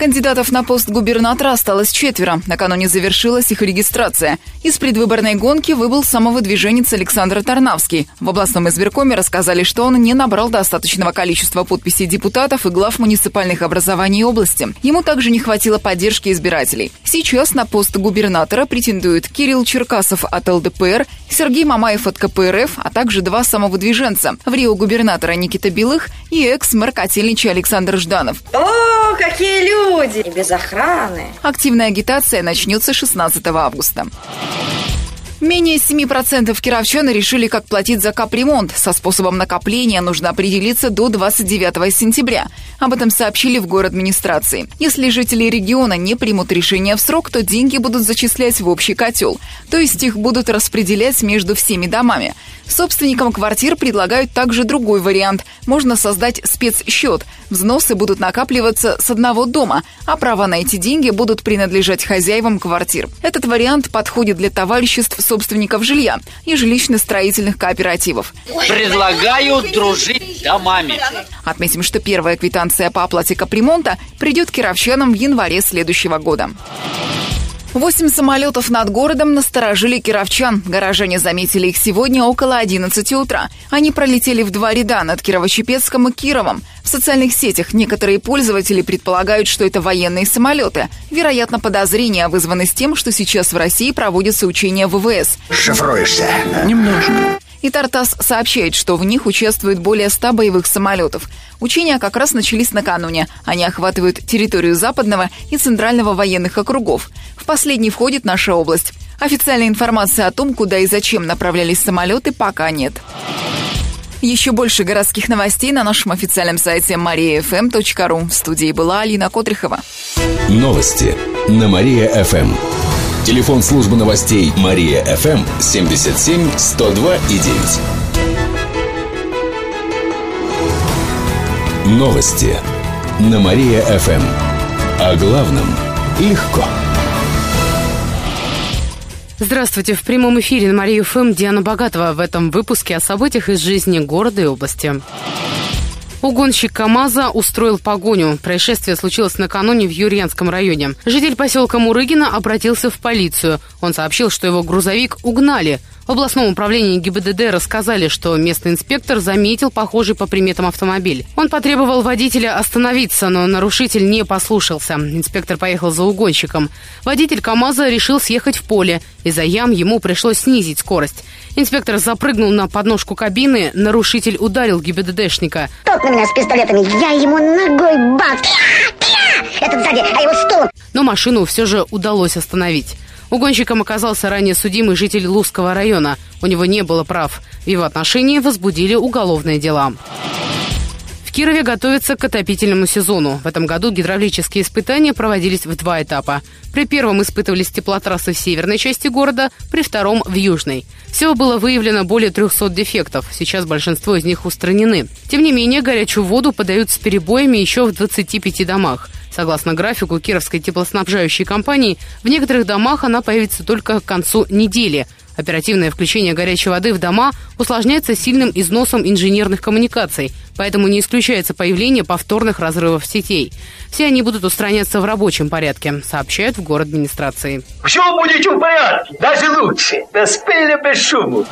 Кандидатов на пост губернатора осталось четверо. Накануне завершилась их регистрация. Из предвыборной гонки выбыл самовыдвиженец Александр Тарнавский. В областном избиркоме рассказали, что он не набрал достаточного количества подписей депутатов и глав муниципальных образований области. Ему также не хватило поддержки избирателей. Сейчас на пост губернатора претендуют Кирилл Черкасов от ЛДПР, Сергей Мамаев от КПРФ, а также два самовыдвиженца. В Рио губернатора Никита Белых и экс-мэр Котельнича Александр Жданов. Какие люди! и без охраны. Активная агитация начнется 16 августа. Менее 7% кировчан решили, как платить за капремонт. Со способом накопления нужно определиться до 29 сентября. Об этом сообщили в город администрации. Если жители региона не примут решение в срок, то деньги будут зачислять в общий котел. То есть их будут распределять между всеми домами. Собственникам квартир предлагают также другой вариант. Можно создать спецсчет. Взносы будут накапливаться с одного дома, а права на эти деньги будут принадлежать хозяевам квартир. Этот вариант подходит для товариществ собственников жилья и жилищно-строительных кооперативов. Предлагаю дружить домами. Отметим, что первая квитанция по оплате капремонта придет кировчанам в январе следующего года. Восемь самолетов над городом насторожили кировчан. Горожане заметили их сегодня около 11 утра. Они пролетели в два ряда над Кирово-Чепецком и Кировом. В социальных сетях некоторые пользователи предполагают, что это военные самолеты. Вероятно, подозрения вызваны с тем, что сейчас в России проводятся учения ВВС. Шифруешься? Немножко. И Тартас сообщает, что в них участвует более 100 боевых самолетов. Учения как раз начались накануне. Они охватывают территорию Западного и Центрального военных округов. В последний входит наша область. Официальной информации о том, куда и зачем направлялись самолеты, пока нет. Еще больше городских новостей на нашем официальном сайте mariafm.ru. В студии была Алина Котрихова. Новости на Мария-ФМ. Телефон службы новостей Мария-ФМ 77 102 и 9. Новости на Мария-ФМ. О главном легко. Здравствуйте. В прямом эфире на Марию ФМ Диана Богатова. В этом выпуске о событиях из жизни города и области. Угонщик КАМАЗа устроил погоню. Происшествие случилось накануне в Юрьянском районе. Житель поселка Мурыгина обратился в полицию. Он сообщил, что его грузовик угнали. В областном управлении ГИБДД рассказали, что местный инспектор заметил похожий по приметам автомобиль. Он потребовал водителя остановиться, но нарушитель не послушался. Инспектор поехал за угонщиком. Водитель КАМАЗа решил съехать в поле. Из-за ям ему пришлось снизить скорость. Инспектор запрыгнул на подножку кабины, нарушитель ударил ГИБДДшника. Тот на меня с пистолетами, я ему ногой бац. Этот сзади, а его стул. Но машину все же удалось остановить. Угонщиком оказался ранее судимый житель Лузского района. У него не было прав. В его отношении возбудили уголовные дела. В Кирове готовятся к отопительному сезону. В этом году гидравлические испытания проводились в два этапа. При первом испытывались теплотрассы в северной части города, при втором – в южной. Всего было выявлено более 300 дефектов. Сейчас большинство из них устранены. Тем не менее, горячую воду подают с перебоями еще в 25 домах. Согласно графику Кировской теплоснабжающей компании, в некоторых домах она появится только к концу недели. Оперативное включение горячей воды в дома усложняется сильным износом инженерных коммуникаций, поэтому не исключается появление повторных разрывов сетей. Все они будут устраняться в рабочем порядке, сообщают в город администрации. Все будет в порядке, даже лучше. Без пыли, без шуму.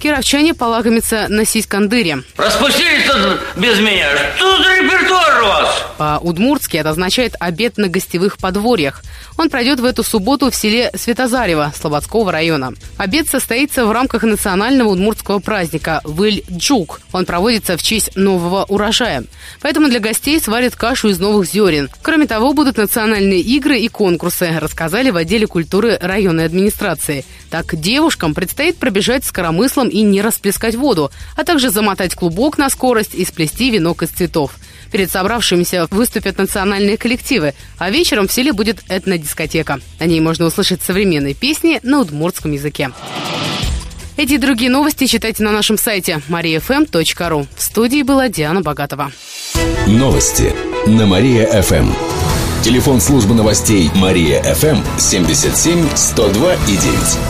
Кировчане полакомятся на сиськандыре. Распустились тут без меня. Что за репертуар у вас? По-удмуртски это означает «обед на гостевых подворьях». Он пройдет в эту субботу в селе Светозарево Слободского района. Обед состоится в рамках национального удмуртского праздника Выль-Джук. Он проводится в честь нового урожая. Поэтому для гостей сварят кашу из новых зерен. Кроме того, будут национальные игры и конкурсы, рассказали в отделе культуры районной администрации. Так, девушкам предстоит пробежать с коромыслом и не расплескать воду, а также замотать клубок на скорость и сплести венок из цветов. Перед собравшимися выступят национальные коллективы, а вечером в селе будет этнодискотека. На ней можно услышать современные песни на удмуртском языке. Эти и другие новости читайте на нашем сайте mariafm.ru. В студии была Диана Богатова. Новости на Мария-ФМ. Телефон службы новостей Мария ФМ 77 102 и 9.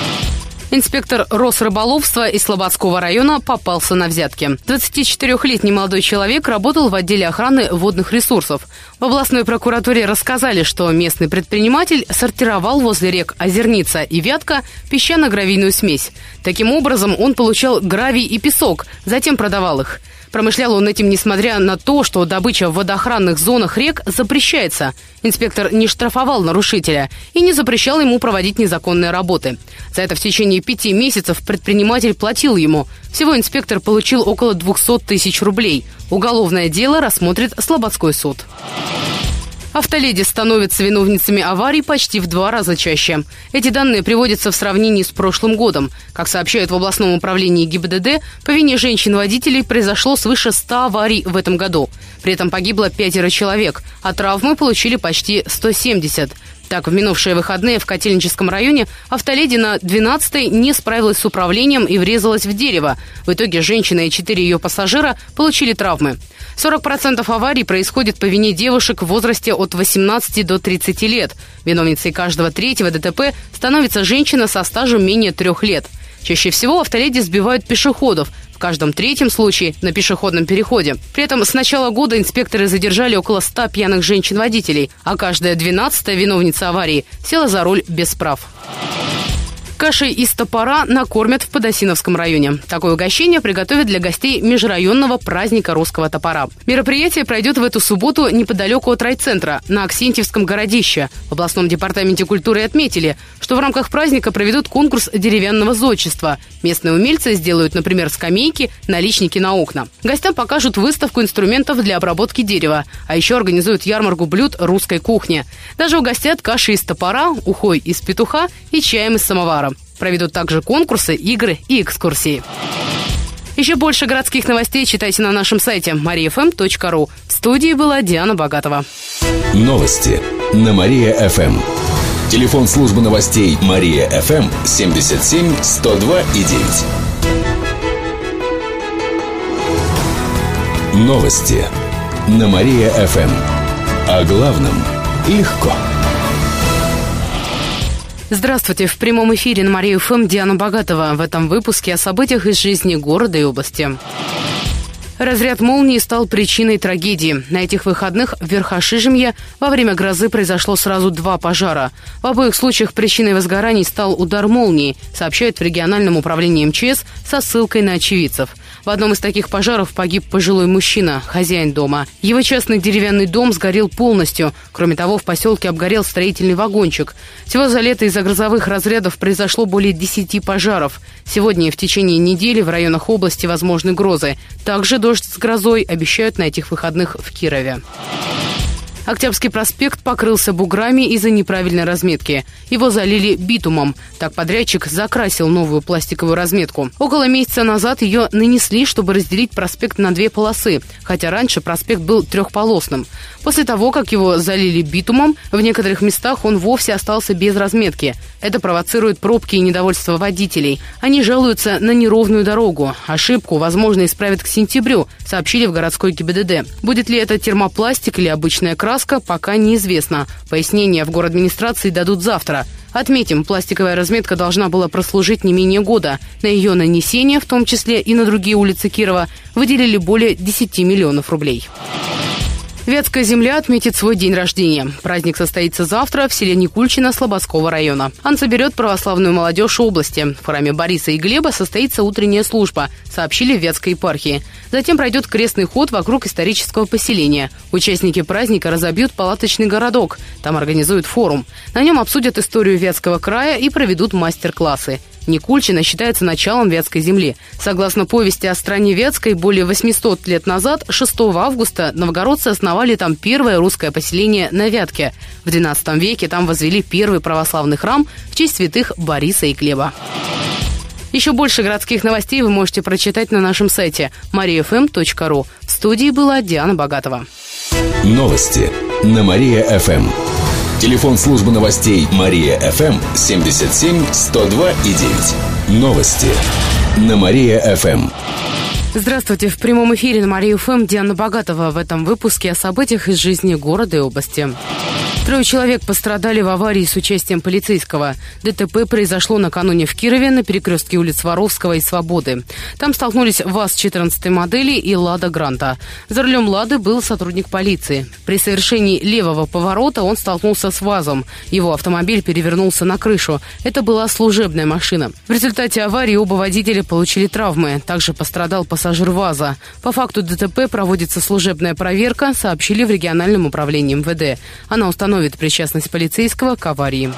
Инспектор Росрыболовства из Слободского района попался на взятки. 24-летний молодой человек работал в отделе охраны водных ресурсов. В областной прокуратуре рассказали, что местный предприниматель сортировал возле рек Озерница и Вятка песчано-гравийную смесь. Таким образом, он получал гравий и песок, затем продавал их. Промышлял он этим, несмотря на то, что добыча в водоохранных зонах рек запрещается. Инспектор не штрафовал нарушителя и не запрещал ему проводить незаконные работы. За это в течение пяти месяцев предприниматель платил ему. Всего инспектор получил около 200 тысяч рублей. Уголовное дело рассмотрит Слободской суд. Автоледи становятся виновницами аварий почти в два раза чаще. Эти данные приводятся в сравнении с прошлым годом. Как сообщают в областном управлении ГИБДД, по вине женщин-водителей произошло свыше 100 аварий в этом году. При этом погибло пятеро человек, а травмы получили почти 170. Так, в минувшие выходные в Котельническом районе автоледи на 12-й не справилась с управлением и врезалась в дерево. В итоге женщина и четыре ее пассажира получили травмы. 40% аварий происходит по вине девушек в возрасте от 18 до 30 лет. Виновницей каждого третьего ДТП становится женщина со стажем менее трех лет. Чаще всего автоледи сбивают пешеходов, каждом третьем случае на пешеходном переходе. При этом с начала года инспекторы задержали около 100 пьяных женщин-водителей, а каждая двенадцатая виновница аварии села за руль без прав. Кашей из топора накормят в Подосиновском районе. Такое угощение приготовят для гостей межрайонного праздника русского топора. Мероприятие пройдет в эту субботу неподалеку от райцентра, на Аксентьевском городище. В областном департаменте культуры отметили, что в рамках праздника проведут конкурс деревянного зодчества. Местные умельцы сделают, например, скамейки, наличники на окна. Гостям покажут выставку инструментов для обработки дерева, а еще организуют ярмарку блюд русской кухни. Даже угостят каши из топора, ухой из петуха и чаем из самовара. Проведут также конкурсы, игры и экскурсии. Еще больше городских новостей читайте на нашем сайте mariafm.ru. В студии была Диана Богатова. Новости на Мария-ФМ. Телефон службы новостей Мария-ФМ 77 102 и 9. Новости на Мария-ФМ. О главном легко. Здравствуйте. В прямом эфире на Марию ФМ Диана Богатова. В этом выпуске о событиях из жизни города и области. Разряд молнии стал причиной трагедии. На этих выходных в Верхошижемье во время грозы произошло сразу два пожара. В обоих случаях причиной возгораний стал удар молнии, сообщают в региональном управлении МЧС со ссылкой на очевидцев. В одном из таких пожаров погиб пожилой мужчина, хозяин дома. Его частный деревянный дом сгорел полностью. Кроме того, в поселке обгорел строительный вагончик. Всего за лето из-за грозовых разрядов произошло более 10 пожаров. Сегодня в течение недели в районах области возможны грозы. Также дождь с грозой обещают на этих выходных в Кирове. Октябрьский проспект покрылся буграми из-за неправильной разметки. Его залили битумом. Так подрядчик закрасил новую пластиковую разметку. Около месяца назад ее нанесли, чтобы разделить проспект на две полосы, хотя раньше проспект был трехполосным. После того, как его залили битумом, в некоторых местах он вовсе остался без разметки. Это провоцирует пробки и недовольство водителей. Они жалуются на неровную дорогу. Ошибку, возможно, исправят к сентябрю, сообщили в городской ГИБДД. Будет ли это термопластик или обычная краска, краска пока неизвестно. Пояснения в город администрации дадут завтра. Отметим, пластиковая разметка должна была прослужить не менее года. На ее нанесение, в том числе и на другие улицы Кирова, выделили более 10 миллионов рублей. Вятская земля отметит свой день рождения. Праздник состоится завтра в селе Никульчино Слободского района. Он соберет православную молодежь области. В храме Бориса и Глеба состоится утренняя служба, сообщили в Вятской епархии. Затем пройдет крестный ход вокруг исторического поселения. Участники праздника разобьют палаточный городок. Там организуют форум. На нем обсудят историю Вятского края и проведут мастер-классы. Никульчина считается началом Вятской земли. Согласно повести о стране Вятской, более 800 лет назад, 6 августа, новгородцы основали там первое русское поселение на Вятке. В XII веке там возвели первый православный храм в честь святых Бориса и Глеба. Еще больше городских новостей вы можете прочитать на нашем сайте mariafm.ru. В студии была Диана Богатова. Новости на Мария-ФМ. Телефон службы новостей Мария-ФМ 77 102 и 9. Новости на Мария-ФМ. Здравствуйте. В прямом эфире на Марию ФМ Диана Богатова. В этом выпуске о событиях из жизни города и области. Трое человек пострадали в аварии с участием полицейского. ДТП произошло накануне в Кирове на перекрестке улиц Воровского и Свободы. Там столкнулись ВАЗ-14 модели и «Лада Гранта». За рулем «Лады» был сотрудник полиции. При совершении левого поворота он столкнулся с ВАЗом. Его автомобиль перевернулся на крышу. Это была служебная машина. В результате аварии оба водителя получили травмы. Также пострадал пассажир ВАЗа. По факту ДТП проводится служебная проверка, сообщили в региональном управлении МВД. Она установлена установит причастность полицейского к аварии.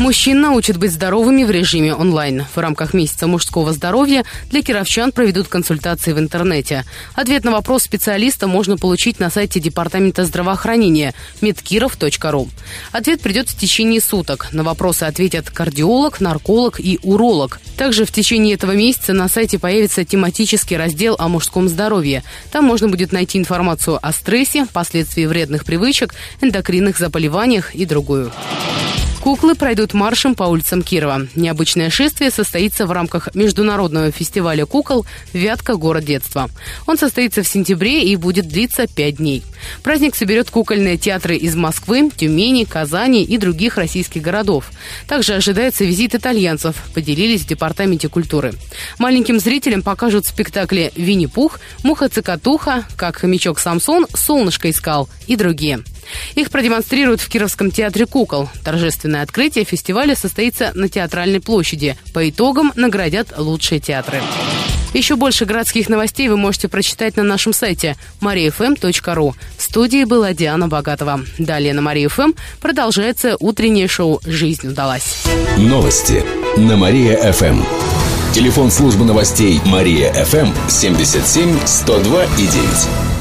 Мужчин научат быть здоровыми в режиме онлайн. В рамках месяца мужского здоровья для кировчан проведут консультации в интернете. Ответ на вопрос специалиста можно получить на сайте Департамента здравоохранения medkirov.ru. Ответ придет в течение суток. На вопросы ответят кардиолог, нарколог и уролог. Также в течение этого месяца на сайте появится тематический раздел о мужском здоровье. Там можно будет найти информацию о стрессе, последствии вредных привычек, эндокринных заболеваниях и другую. Куклы пройдут маршем по улицам Кирова. Необычное шествие состоится в рамках международного фестиваля кукол «Вятка. Город детства». Он состоится в сентябре и будет длиться пять дней. Праздник соберет кукольные театры из Москвы, Тюмени, Казани и других российских городов. Также ожидается визит итальянцев, поделились в Департаменте культуры. Маленьким зрителям покажут спектакли «Винни-Пух», «Муха-цикатуха», «Как хомячок Самсон», «Солнышко искал» и другие. Их продемонстрируют в Кировском театре кукол. Торжественное открытие фестиваля состоится на Театральной площади. По итогам наградят лучшие театры. Еще больше городских новостей вы можете прочитать на нашем сайте mariafm.ru. В студии была Диана Богатова. Далее на Мария ФМ продолжается утреннее шоу «Жизнь удалась». Новости на Мария-ФМ. Телефон службы новостей Мария-ФМ 77 102 и 9.